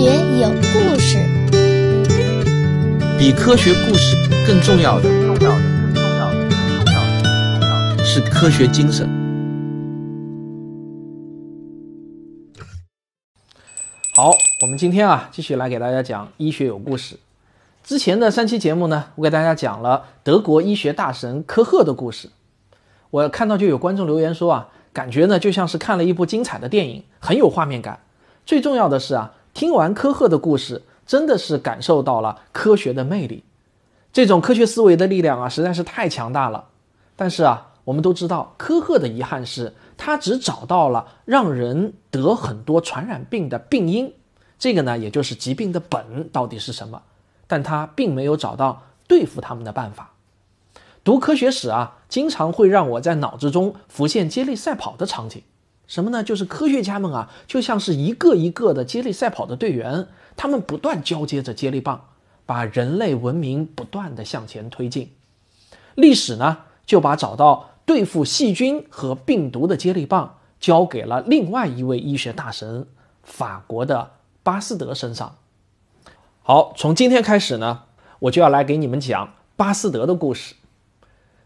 学有故事，比科学故事更重要的，更重要的，更重要的，更重要的是科学精神。好，我们今天啊，继续来给大家讲医学有故事。之前的三期节目呢，我给大家讲了德国医学大神科赫的故事。我看到就有观众留言说啊，感觉呢就像是看了一部精彩的电影，很有画面感。最重要的是啊，听完科赫的故事，真的是感受到了科学的魅力。这种科学思维的力量啊，实在是太强大了。但是啊，我们都知道，科赫的遗憾是，他只找到了让人得很多传染病的病因，这个呢，也就是疾病的本到底是什么。但他并没有找到对付他们的办法。读科学史啊，经常会让我在脑子中浮现接力赛跑的场景。什么呢？就是科学家们啊，就像是一个一个的接力赛跑的队员，他们不断交接着接力棒，把人类文明不断的向前推进。历史呢，就把找到对付细菌和病毒的接力棒交给了另外一位医学大神——法国的巴斯德身上。好，从今天开始呢，我就要来给你们讲巴斯德的故事。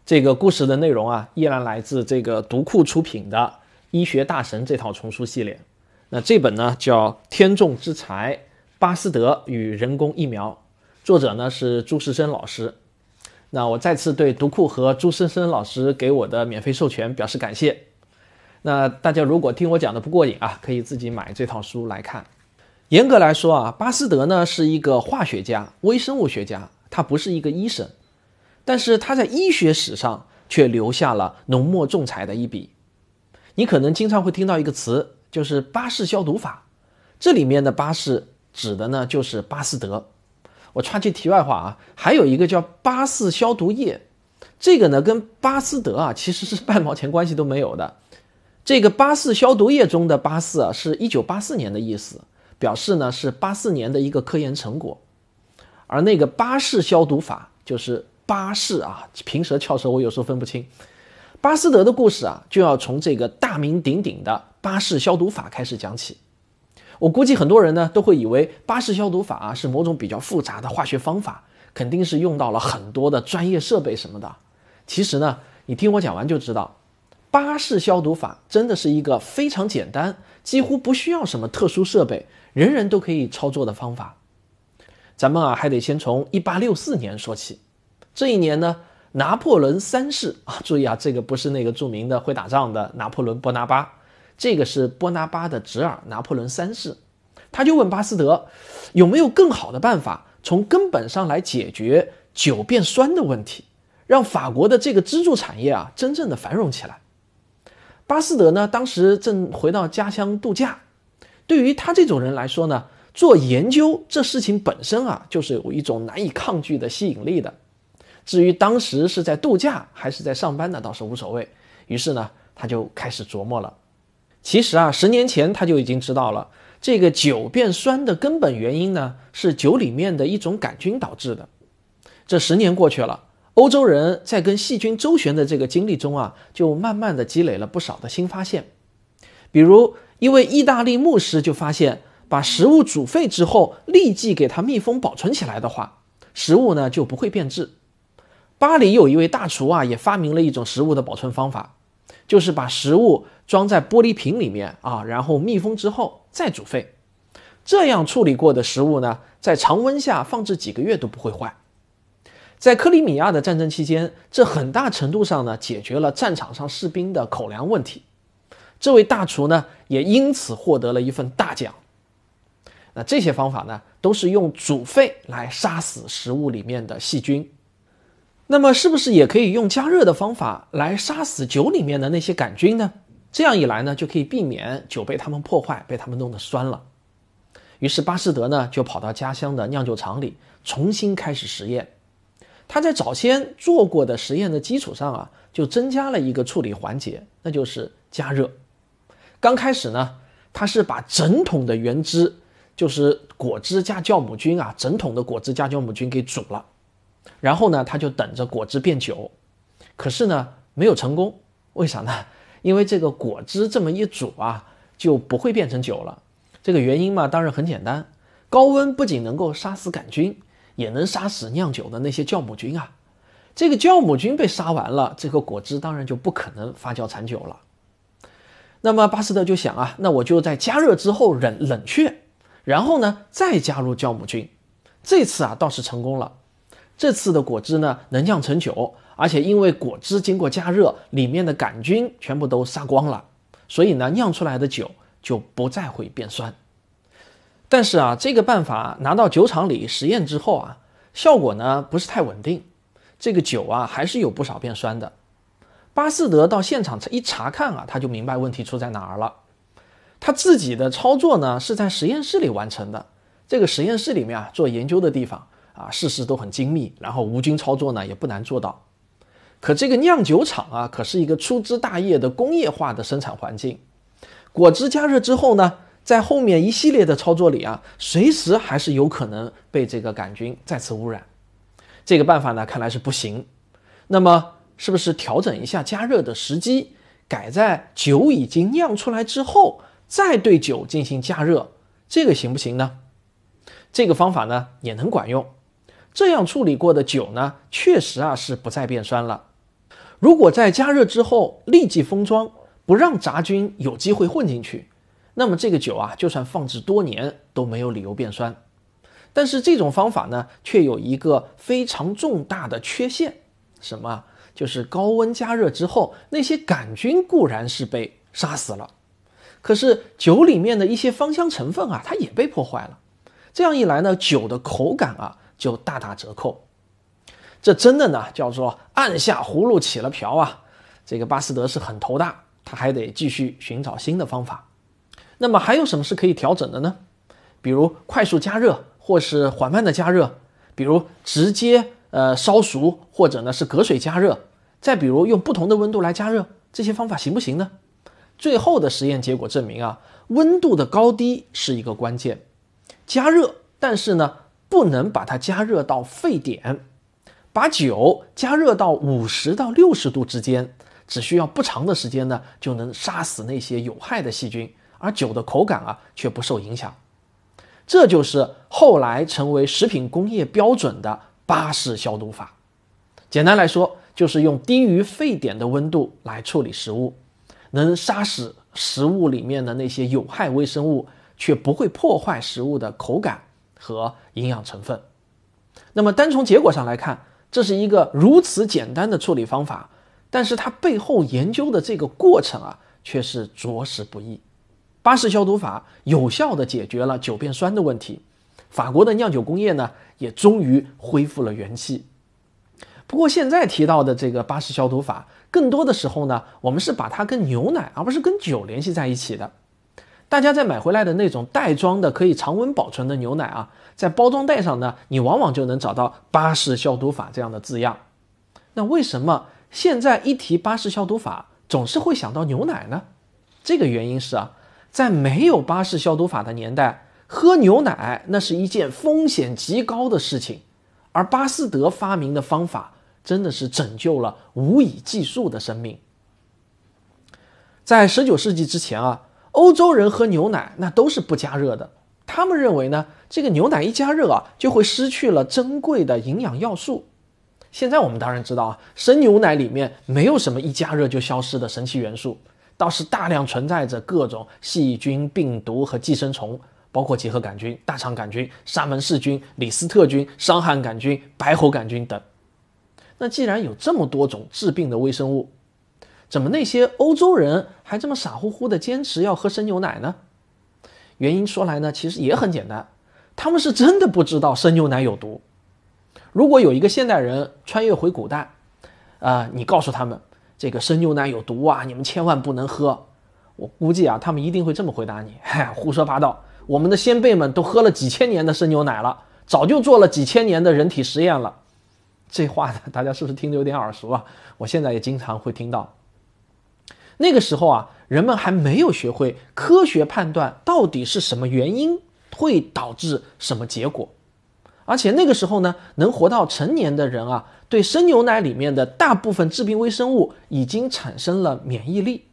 这个故事的内容啊，依然来自这个读库出品的《医学大神》这套丛书系列。那这本呢叫《天纵之才：巴斯德与人工疫苗》，作者呢是朱世生老师。那我再次对读库和朱生生老师给我的免费授权表示感谢。那大家如果听我讲的不过瘾啊，可以自己买这套书来看。严格来说啊，巴斯德呢是一个化学家、微生物学家，他不是一个医生。但是他在医学史上却留下了浓墨重彩的一笔。你可能经常会听到一个词，就是巴氏消毒法。这里面的巴氏指的呢就是巴斯德。我插句题外话啊，还有一个叫巴氏消毒液，这个呢跟巴斯德啊其实是半毛钱关系都没有的。这个巴氏消毒液中的巴氏啊是一九八四年的意思，表示呢是八四年的一个科研成果。而那个巴氏消毒法就是。巴氏啊，平舌翘舌，我有时候分不清。巴斯德的故事啊，就要从这个大名鼎鼎的巴氏消毒法开始讲起。我估计很多人呢都会以为巴氏消毒法啊是某种比较复杂的化学方法，肯定是用到了很多的专业设备什么的。其实呢，你听我讲完就知道，巴氏消毒法真的是一个非常简单，几乎不需要什么特殊设备，人人都可以操作的方法。咱们啊，还得先从一八六四年说起。这一年呢，拿破仑三世啊，注意啊，这个不是那个著名的会打仗的拿破仑波拿巴，这个是波拿巴的侄儿拿破仑三世，他就问巴斯德，有没有更好的办法，从根本上来解决酒变酸的问题，让法国的这个支柱产业啊，真正的繁荣起来。巴斯德呢，当时正回到家乡度假，对于他这种人来说呢，做研究这事情本身啊，就是有一种难以抗拒的吸引力的。至于当时是在度假还是在上班呢，倒是无所谓。于是呢，他就开始琢磨了。其实啊，十年前他就已经知道了，这个酒变酸的根本原因呢，是酒里面的一种杆菌导致的。这十年过去了，欧洲人在跟细菌周旋的这个经历中啊，就慢慢的积累了不少的新发现。比如，一位意大利牧师就发现，把食物煮沸之后，立即给它密封保存起来的话，食物呢就不会变质。巴黎有一位大厨啊，也发明了一种食物的保存方法，就是把食物装在玻璃瓶里面啊，然后密封之后再煮沸。这样处理过的食物呢，在常温下放置几个月都不会坏。在克里米亚的战争期间，这很大程度上呢解决了战场上士兵的口粮问题。这位大厨呢，也因此获得了一份大奖。那这些方法呢，都是用煮沸来杀死食物里面的细菌。那么是不是也可以用加热的方法来杀死酒里面的那些杆菌呢？这样一来呢，就可以避免酒被他们破坏，被他们弄得酸了。于是巴斯德呢就跑到家乡的酿酒厂里重新开始实验。他在早先做过的实验的基础上啊，就增加了一个处理环节，那就是加热。刚开始呢，他是把整桶的原汁，就是果汁加酵母菌啊，整桶的果汁加酵母菌给煮了。然后呢，他就等着果汁变酒，可是呢，没有成功。为啥呢？因为这个果汁这么一煮啊，就不会变成酒了。这个原因嘛，当然很简单，高温不仅能够杀死杆菌，也能杀死酿酒的那些酵母菌啊。这个酵母菌被杀完了，这个果汁当然就不可能发酵产酒了。那么巴斯德就想啊，那我就在加热之后冷冷却，然后呢再加入酵母菌。这次啊倒是成功了，这次的果汁呢能酿成酒，而且因为果汁经过加热，里面的杆菌全部都杀光了，所以呢酿出来的酒就不再会变酸。但是啊，这个办法拿到酒厂里实验之后啊，效果呢不是太稳定，这个酒啊还是有不少变酸的。巴斯德到现场一查看啊，他就明白问题出在哪儿了。他自己的操作呢是在实验室里完成的。这个实验室里面啊，做研究的地方啊，事事都很精密，然后无菌操作呢也不难做到。可这个酿酒厂啊，可是一个粗枝大叶的工业化的生产环境。果汁加热之后呢，在后面一系列的操作里啊，随时还是有可能被这个杆菌再次污染。这个办法呢，看来是不行。那么。是不是调整一下加热的时机，改在酒已经酿出来之后，再对酒进行加热，这个行不行呢？这个方法呢也能管用。这样处理过的酒呢，确实啊是不再变酸了。如果在加热之后立即封装，不让杂菌有机会混进去，那么这个酒啊，就算放置多年都没有理由变酸。但是这种方法呢，却有一个非常重大的缺陷，什么？就是高温加热之后，那些杆菌固然是被杀死了，可是酒里面的一些芳香成分啊，它也被破坏了。这样一来呢，酒的口感啊就大打折扣。这真的呢叫做按下葫芦起了瓢啊！这个巴斯德是很头大，他还得继续寻找新的方法。那么还有什么是可以调整的呢？比如快速加热，或是缓慢的加热，比如直接。呃，烧熟或者呢是隔水加热，再比如用不同的温度来加热，这些方法行不行呢？最后的实验结果证明啊，温度的高低是一个关键。加热，但是呢不能把它加热到沸点，把酒加热到五十到六十度之间，只需要不长的时间呢就能杀死那些有害的细菌，而酒的口感啊却不受影响。这就是后来成为食品工业标准的。巴氏消毒法，简单来说就是用低于沸点的温度来处理食物，能杀死食物里面的那些有害微生物，却不会破坏食物的口感和营养成分。那么单从结果上来看，这是一个如此简单的处理方法，但是它背后研究的这个过程啊，却是着实不易。巴氏消毒法有效地解决了酒变酸的问题。法国的酿酒工业呢，也终于恢复了元气。不过现在提到的这个巴氏消毒法，更多的时候呢，我们是把它跟牛奶而不是跟酒联系在一起的。大家在买回来的那种袋装的可以常温保存的牛奶啊，在包装袋上呢，你往往就能找到巴氏消毒法这样的字样。那为什么现在一提巴氏消毒法，总是会想到牛奶呢？这个原因是啊，在没有巴氏消毒法的年代。喝牛奶那是一件风险极高的事情，而巴斯德发明的方法真的是拯救了无以计数的生命。在十九世纪之前啊，欧洲人喝牛奶那都是不加热的，他们认为呢，这个牛奶一加热啊，就会失去了珍贵的营养要素。现在我们当然知道啊，生牛奶里面没有什么一加热就消失的神奇元素，倒是大量存在着各种细菌、病毒和寄生虫。包括结核杆菌、大肠杆菌、沙门氏菌、李斯特菌、伤寒杆菌、白喉杆菌等。那既然有这么多种致病的微生物，怎么那些欧洲人还这么傻乎乎的坚持要喝生牛奶呢？原因说来呢，其实也很简单，他们是真的不知道生牛奶有毒。如果有一个现代人穿越回古代，啊，你告诉他们这个生牛奶有毒啊，你们千万不能喝，我估计啊，他们一定会这么回答你：嗨，胡说八道。我们的先辈们都喝了几千年的生牛奶了，早就做了几千年的人体实验了。这话呢，大家是不是听得有点耳熟啊？我现在也经常会听到。那个时候啊，人们还没有学会科学判断到底是什么原因会导致什么结果，而且那个时候呢，能活到成年的人啊，对生牛奶里面的大部分致病微生物已经产生了免疫力。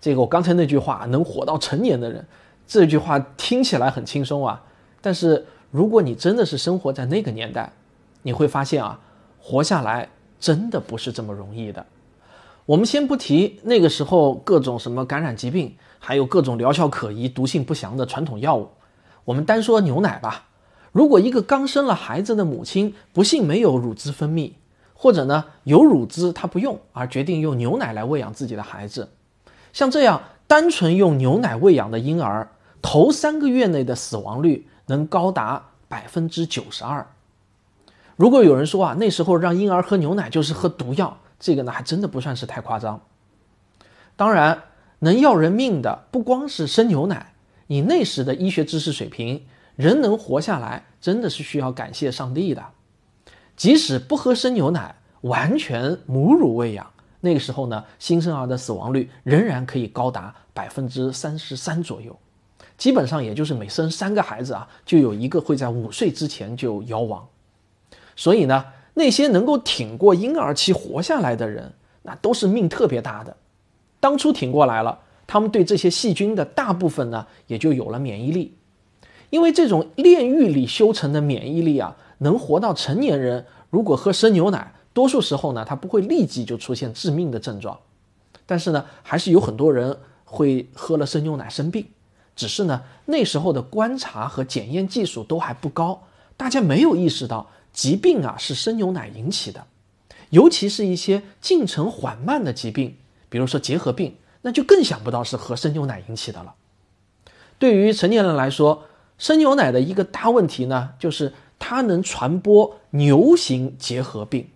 这个我刚才那句话，能活到成年的人。这句话听起来很轻松啊，但是如果你真的是生活在那个年代，你会发现啊，活下来真的不是这么容易的。我们先不提那个时候各种什么感染疾病，还有各种疗效可疑、毒性不详的传统药物，我们单说牛奶吧。如果一个刚生了孩子的母亲不幸没有乳汁分泌，或者呢有乳汁她不用，而决定用牛奶来喂养自己的孩子，像这样单纯用牛奶喂养的婴儿，头三个月内的死亡率能高达百分之九十二。如果有人说啊，那时候让婴儿喝牛奶就是喝毒药。这个呢，还真的不算是太夸张。当然，能要人命的不光是生牛奶，以那时的医学知识水平，人能活下来，真的是需要感谢上帝的。即使不喝生牛奶，完全母乳喂养，那个时候呢，新生儿的死亡率仍然可以高达百分之三十三左右，基本上也就是每生三个孩子啊，就有一个会在五岁之前就夭亡。所以呢。那些能够挺过婴儿期活下来的人，那都是命特别大的。当初挺过来了，他们对这些细菌的大部分呢，也就有了免疫力。因为这种炼狱里修成的免疫力啊，能活到成年人，如果喝生牛奶，多数时候呢，他不会立即就出现致命的症状。但是呢，还是有很多人会喝了生牛奶生病。只是呢，那时候的观察和检验技术都还不高，大家没有意识到。疾病啊是生牛奶引起的，尤其是一些进程缓慢的疾病，比如说结核病，那就更想不到是和生牛奶引起的了。对于成年人来说，生牛奶的一个大问题呢，就是它能传播牛型结核病。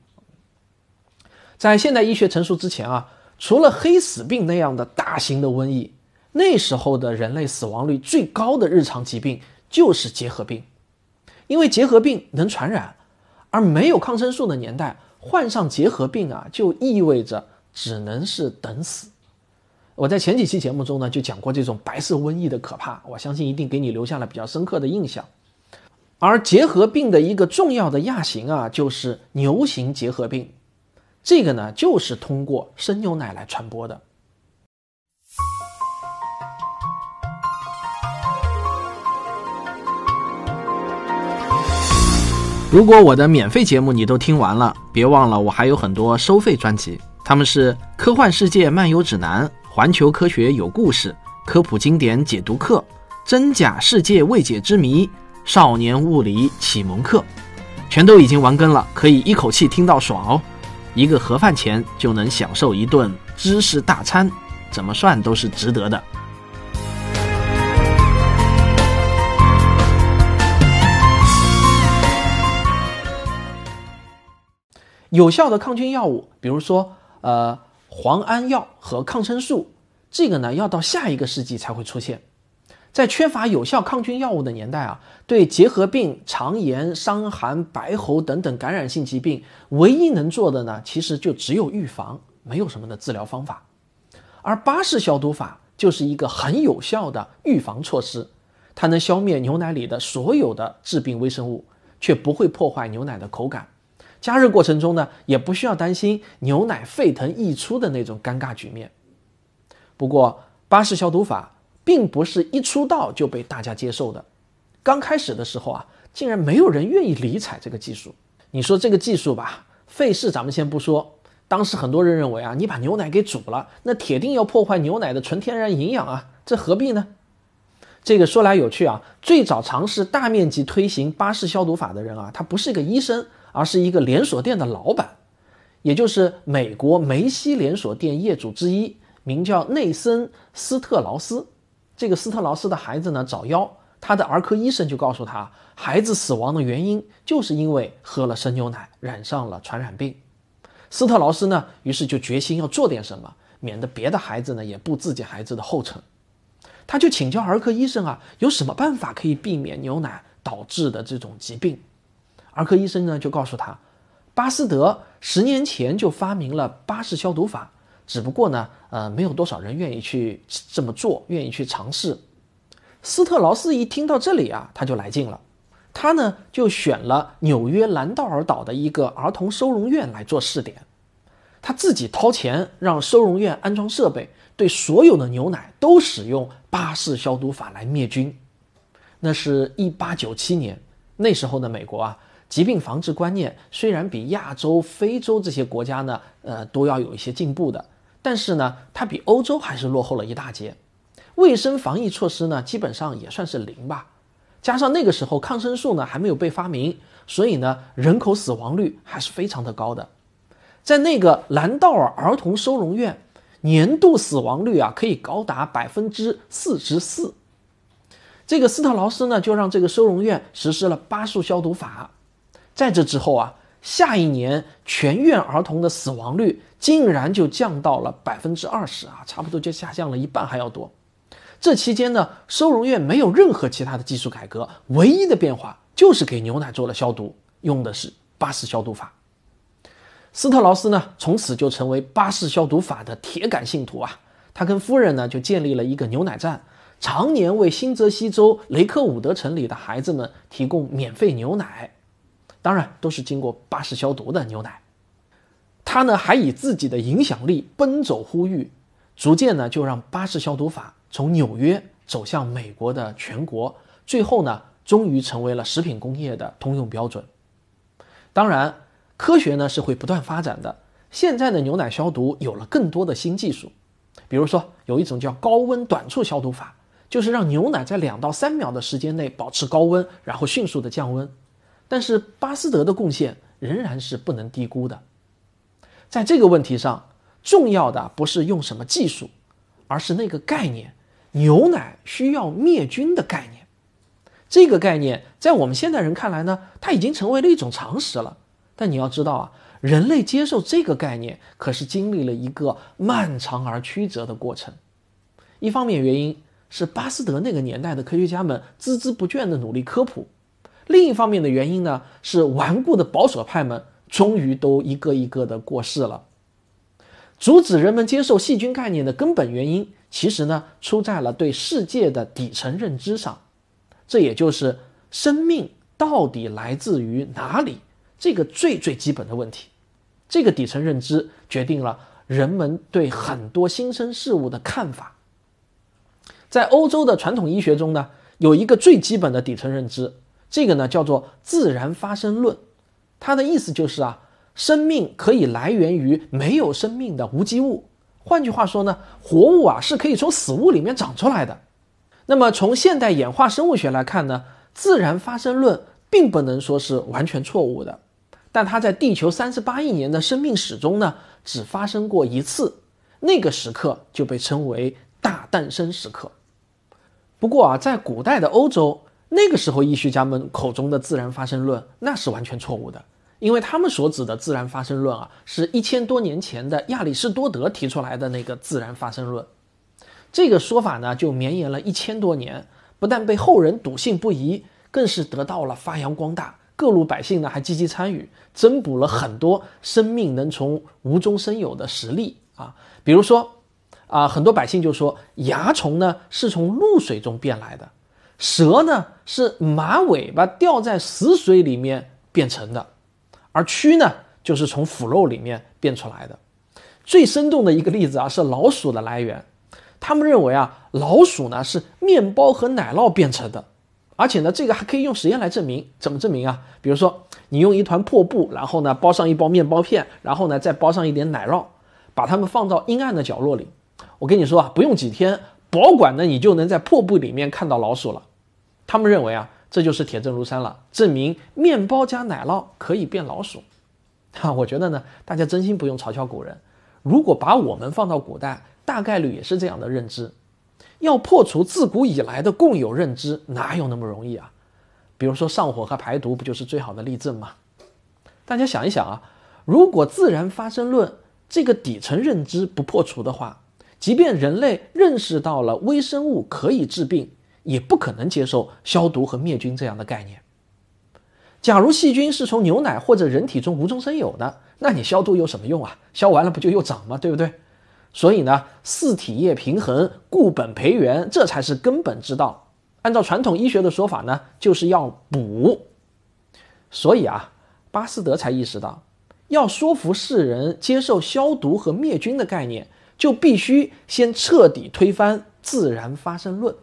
在现代医学成熟之前啊，除了黑死病那样的大型的瘟疫，那时候的人类死亡率最高的日常疾病就是结核病，因为结核病能传染。而没有抗生素的年代，患上结核病啊，就意味着只能是等死。我在前几期节目中呢，就讲过这种白色瘟疫的可怕，我相信一定给你留下了比较深刻的印象。而结核病的一个重要的亚型啊，就是牛型结核病，这个呢，就是通过生牛奶来传播的。如果我的免费节目你都听完了，别忘了我还有很多收费专辑，他们是《科幻世界漫游指南》《环球科学有故事》《科普经典解读课》《真假世界未解之谜》《少年物理启蒙课》，全都已经完更了，可以一口气听到爽哦！一个盒饭钱就能享受一顿知识大餐，怎么算都是值得的。有效的抗菌药物，比如说呃磺胺药和抗生素，这个呢要到下一个世纪才会出现。在缺乏有效抗菌药物的年代啊，对结核病、肠炎、伤寒、白喉等等感染性疾病，唯一能做的呢，其实就只有预防，没有什么的治疗方法。而巴氏消毒法就是一个很有效的预防措施，它能消灭牛奶里的所有的致病微生物，却不会破坏牛奶的口感。加热过程中呢，也不需要担心牛奶沸腾溢出的那种尴尬局面。不过，巴氏消毒法并不是一出道就被大家接受的。刚开始的时候啊，竟然没有人愿意理睬这个技术。你说这个技术吧，费事咱们先不说。当时很多人认为啊，你把牛奶给煮了，那铁定要破坏牛奶的纯天然营养啊，这何必呢？这个说来有趣啊，最早尝试大面积推行巴氏消毒法的人啊，他不是一个医生。而是一个连锁店的老板，也就是美国梅西连锁店业主之一，名叫内森·斯特劳斯。这个斯特劳斯的孩子呢早夭，他的儿科医生就告诉他，孩子死亡的原因就是因为喝了生牛奶，染上了传染病。斯特劳斯呢，于是就决心要做点什么，免得别的孩子呢也步自己孩子的后尘。他就请教儿科医生啊，有什么办法可以避免牛奶导致的这种疾病？儿科医生呢就告诉他，巴斯德十年前就发明了巴氏消毒法，只不过呢，呃，没有多少人愿意去这么做，愿意去尝试。斯特劳斯一听到这里啊，他就来劲了，他呢就选了纽约兰道尔岛的一个儿童收容院来做试点，他自己掏钱让收容院安装设备，对所有的牛奶都使用巴氏消毒法来灭菌。那是一八九七年，那时候的美国啊，疾病防治观念虽然比亚洲、非洲这些国家呢，呃，都要有一些进步的，但是呢，它比欧洲还是落后了一大截。卫生防疫措施呢，基本上也算是零吧。加上那个时候抗生素呢还没有被发明，所以呢，人口死亡率还是非常的高的。在那个兰道尔儿童收容院，年度死亡率啊可以高达百分之四十四。这个斯特劳斯呢，就让这个收容院实施了八术消毒法。在这之后啊，下一年全院儿童的死亡率竟然就降到了百分之二十啊，差不多就下降了一半还要多。这期间呢，收容院没有任何其他的技术改革，唯一的变化就是给牛奶做了消毒，用的是巴氏消毒法。斯特劳斯呢，从此就成为巴氏消毒法的铁杆信徒啊。他跟夫人呢，就建立了一个牛奶站，常年为新泽西州雷克伍德城里的孩子们提供免费牛奶，当然都是经过巴氏消毒的牛奶。他呢，还以自己的影响力奔走呼吁，逐渐呢，就让巴氏消毒法从纽约走向美国的全国，最后呢，终于成为了食品工业的通用标准。当然。科学呢是会不断发展的。现在的牛奶消毒有了更多的新技术，比如说有一种叫高温短促消毒法，就是让牛奶在两到三秒的时间内保持高温，然后迅速的降温。但是巴斯德的贡献仍然是不能低估的。在这个问题上，重要的不是用什么技术，而是那个概念——牛奶需要灭菌的概念。这个概念在我们现代人看来呢，它已经成为了一种常识了。但你要知道啊，人类接受这个概念可是经历了一个漫长而曲折的过程。一方面原因是巴斯德那个年代的科学家们孜孜不倦的努力科普，另一方面的原因呢是顽固的保守派们终于都一个一个的过世了。阻止人们接受细菌概念的根本原因，其实呢出在了对世界的底层认知上，这也就是生命到底来自于哪里。这个最最基本的问题，这个底层认知决定了人们对很多新生事物的看法。在欧洲的传统医学中呢，有一个最基本的底层认知，这个呢叫做自然发生论。它的意思就是啊，生命可以来源于没有生命的无机物。换句话说呢，活物啊是可以从死物里面长出来的。那么从现代演化生物学来看呢，自然发生论并不能说是完全错误的。但它在地球三十八亿年的生命史中呢，只发生过一次，那个时刻就被称为大诞生时刻。不过啊，在古代的欧洲，那个时候医学家们口中的自然发生论那是完全错误的，因为他们所指的自然发生论啊，是一千多年前的亚里士多德提出来的那个自然发生论。这个说法呢，就绵延了一千多年，不但被后人笃信不疑，更是得到了发扬光大。各路百姓呢还积极参与，增补了很多生命能从无中生有的实例啊。比如说，啊，很多百姓就说，蚜虫呢是从露水中变来的，蛇呢是马尾巴掉在死水里面变成的，而蛆呢就是从腐肉里面变出来的。最生动的一个例子啊是老鼠的来源，他们认为啊老鼠呢是面包和奶酪变成的。而且呢，这个还可以用实验来证明。怎么证明啊？比如说，你用一团破布，然后呢包上一包面包片，然后呢再包上一点奶酪，把它们放到阴暗的角落里。我跟你说啊，不用几天，保管呢你就能在破布里面看到老鼠了。他们认为啊，这就是铁证如山了，证明面包加奶酪可以变老鼠。哈，我觉得呢，大家真心不用嘲笑古人。如果把我们放到古代，大概率也是这样的认知。要破除自古以来的共有认知，哪有那么容易啊？比如说上火和排毒，不就是最好的例证吗？大家想一想啊，如果自然发生论这个底层认知不破除的话，即便人类认识到了微生物可以治病，也不可能接受消毒和灭菌这样的概念。假如细菌是从牛奶或者人体中无中生有的，那你消毒有什么用啊？消完了不就又长吗？对不对？所以呢，四体液平衡，固本培元，这才是根本之道。按照传统医学的说法呢，就是要补。所以啊，巴斯德才意识到，要说服世人接受消毒和灭菌的概念，就必须先彻底推翻自然发生论。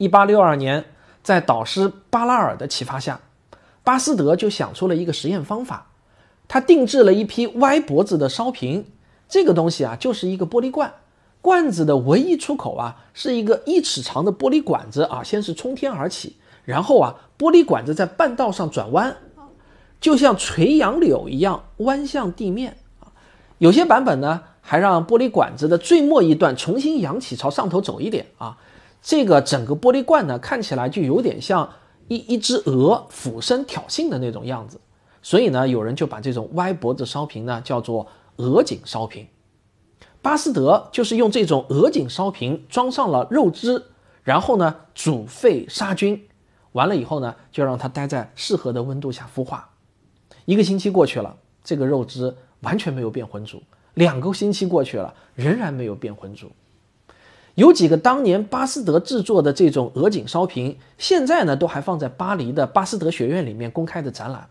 一八六二年，在导师巴拉尔的启发下，巴斯德就想出了一个实验方法。他定制了一批歪脖子的烧瓶，这个东西啊，就是一个玻璃罐，罐子的唯一出口啊，是一个一尺长的玻璃管子啊，先是冲天而起，然后啊，玻璃管子在半道上转弯，就像垂杨柳一样弯向地面啊。有些版本呢，还让玻璃管子的最末一段重新扬起，朝上头走一点啊。这个整个玻璃罐呢，看起来就有点像一一只鹅俯身挑衅的那种样子。所以呢，有人就把这种歪脖子烧瓶呢叫做鹅颈烧瓶。巴斯德就是用这种鹅颈烧瓶装上了肉汁，然后呢煮沸杀菌，完了以后呢就让它待在适合的温度下孵化。一个星期过去了，这个肉汁完全没有变浑浊；两个星期过去了，仍然没有变浑浊。有几个当年巴斯德制作的这种鹅颈烧瓶，现在呢都还放在巴黎的巴斯德学院里面公开的展览。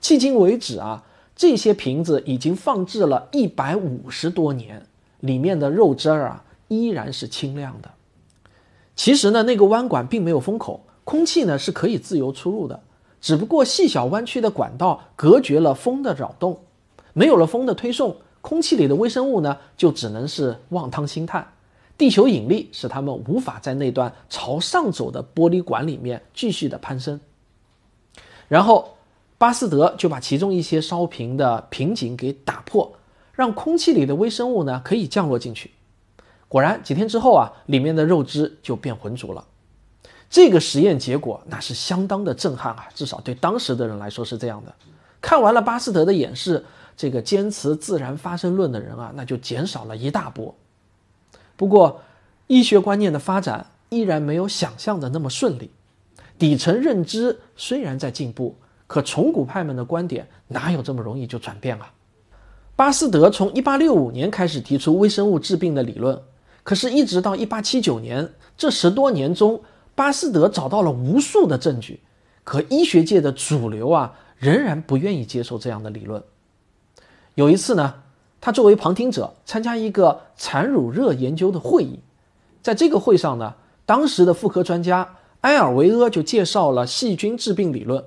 迄今为止啊，这些瓶子已经放置了一百五十多年，里面的肉汁儿啊依然是清亮的。其实呢，那个弯管并没有封口，空气呢是可以自由出入的，只不过细小弯曲的管道隔绝了风的扰动，没有了风的推送，空气里的微生物呢就只能是望汤兴叹。地球引力使它们无法在那段朝上走的玻璃管里面继续的攀升，然后。巴斯德就把其中一些烧瓶的瓶颈给打破，让空气里的微生物呢可以降落进去。果然，几天之后啊，里面的肉汁就变浑浊了。这个实验结果那是相当的震撼啊，至少对当时的人来说是这样的。看完了巴斯德的演示，这个坚持自然发生论的人啊，那就减少了一大波。不过，医学观念的发展依然没有想象的那么顺利。底层认知虽然在进步。可崇古派们的观点哪有这么容易就转变啊？巴斯德从1865年开始提出微生物治病的理论，可是，一直到1879年这十多年中，巴斯德找到了无数的证据，可医学界的主流啊，仍然不愿意接受这样的理论。有一次呢，他作为旁听者参加一个产乳热研究的会议，在这个会上呢，当时的妇科专家埃尔维阿就介绍了细菌治病理论。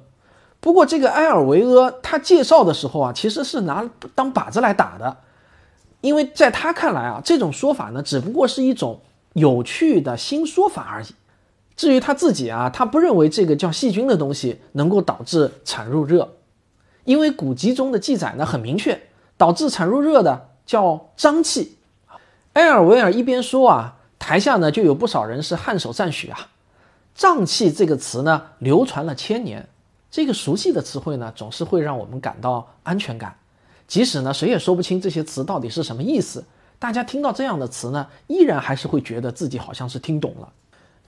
不过，这个埃尔维阿他介绍的时候啊，其实是拿当靶子来打的，因为在他看来啊，这种说法呢，只不过是一种有趣的新说法而已。至于他自己啊，他不认为这个叫细菌的东西能够导致产褥热，因为古籍中的记载呢很明确，导致产褥热的叫瘴气。埃尔维尔一边说啊，台下呢就有不少人是颔首赞许啊。瘴气这个词呢，流传了千年。这个熟悉的词汇呢，总是会让我们感到安全感，即使呢谁也说不清这些词到底是什么意思。大家听到这样的词呢，依然还是会觉得自己好像是听懂了。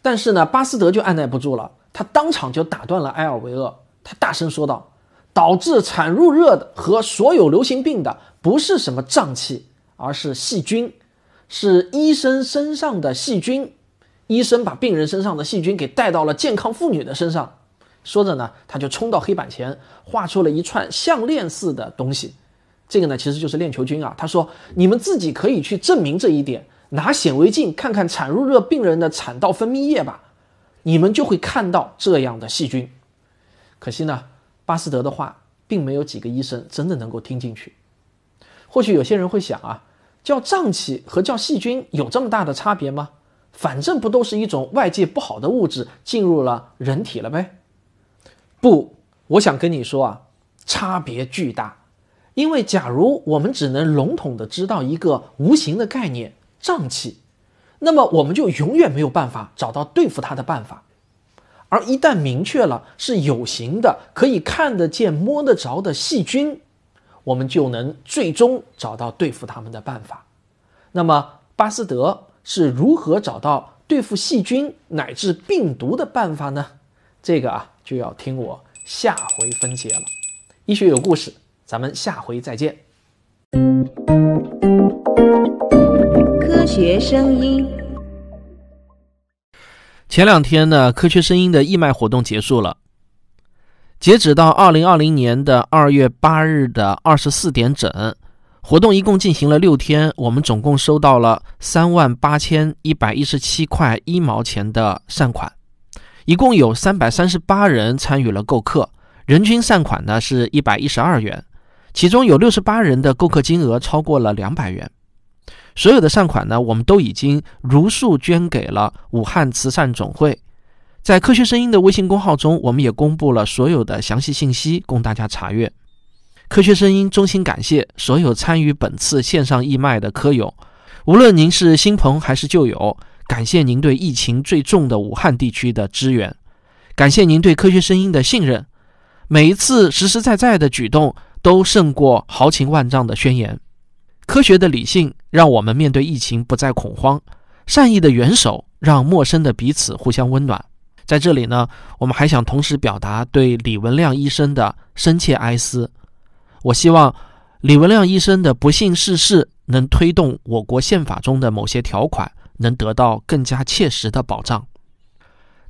但是呢，巴斯德就按耐不住了，他当场就打断了埃尔维厄，他大声说道：“导致产褥热的和所有流行病的不是什么胀气，而是细菌，是医生身上的细菌。医生把病人身上的细菌给带到了健康妇女的身上。”说着呢，他就冲到黑板前，画出了一串项链似的东西。这个呢，其实就是链球菌啊。他说：“你们自己可以去证明这一点，拿显微镜看看产褥热病人的产道分泌液吧，你们就会看到这样的细菌。”可惜呢，巴斯德的话并没有几个医生真的能够听进去。或许有些人会想啊，叫胀气和叫细菌有这么大的差别吗？反正不都是一种外界不好的物质进入了人体了呗。不，我想跟你说啊，差别巨大。因为假如我们只能笼统的知道一个无形的概念——胀气，那么我们就永远没有办法找到对付它的办法。而一旦明确了是有形的、可以看得见、摸得着的细菌，我们就能最终找到对付它们的办法。那么，巴斯德是如何找到对付细菌乃至病毒的办法呢？这个啊。就要听我下回分解了。医学有故事，咱们下回再见。科学声音。前两天呢，科学声音的义卖活动结束了。截止到二零二零年的二月八日的二十四点整，活动一共进行了六天，我们总共收到了三万八千一百一十七块一毛钱的善款。一共有三百三十八人参与了购课，人均善款呢是一百一十二元，其中有六十八人的购课金额超过了两百元。所有的善款呢，我们都已经如数捐给了武汉慈善总会。在科学声音的微信公号中，我们也公布了所有的详细信息，供大家查阅。科学声音衷心感谢所有参与本次线上义卖的科友，无论您是新朋还是旧友，感谢您对疫情最重的武汉地区的支援，感谢您对科学声音的信任。每一次实实在在的举动，都胜过豪情万丈的宣言。科学的理性让我们面对疫情不再恐慌，善意的援手让陌生的彼此互相温暖。在这里呢，我们还想同时表达对李文亮医生的深切哀思。我希望李文亮医生的不幸逝世能推动我国宪法中的某些条款能得到更加切实的保障。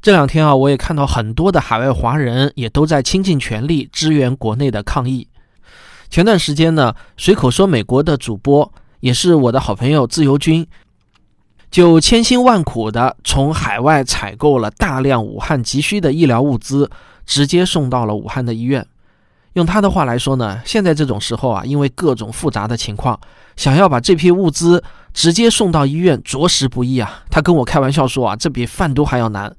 这两天啊，我也看到很多的海外华人也都在倾尽全力支援国内的抗疫。前段时间呢，随口说美国的主播也是我的好朋友自由军，就千辛万苦的从海外采购了大量武汉急需的医疗物资，直接送到了武汉的医院。用他的话来说呢，现在这种时候啊，因为各种复杂的情况，想要把这批物资直接送到医院，着实不易啊。他跟我开玩笑说啊，这比贩毒还要难。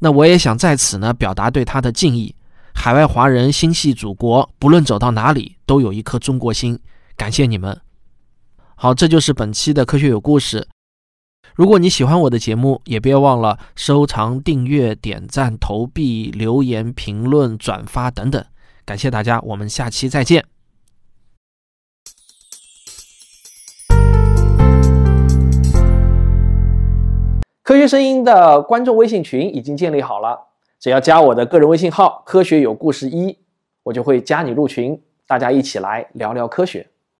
那我也想在此呢，表达对他的敬意。海外华人心系祖国，不论走到哪里，都有一颗中国心。感谢你们！好，这就是本期的科学有故事。如果你喜欢我的节目，也别忘了收藏、订阅、点赞、投币、留言、评论、转发等等。感谢大家，我们下期再见。科学声音的观众微信群已经建立好了。只要加我的个人微信号“科学有故事一”，我就会加你入群，大家一起来聊聊科学。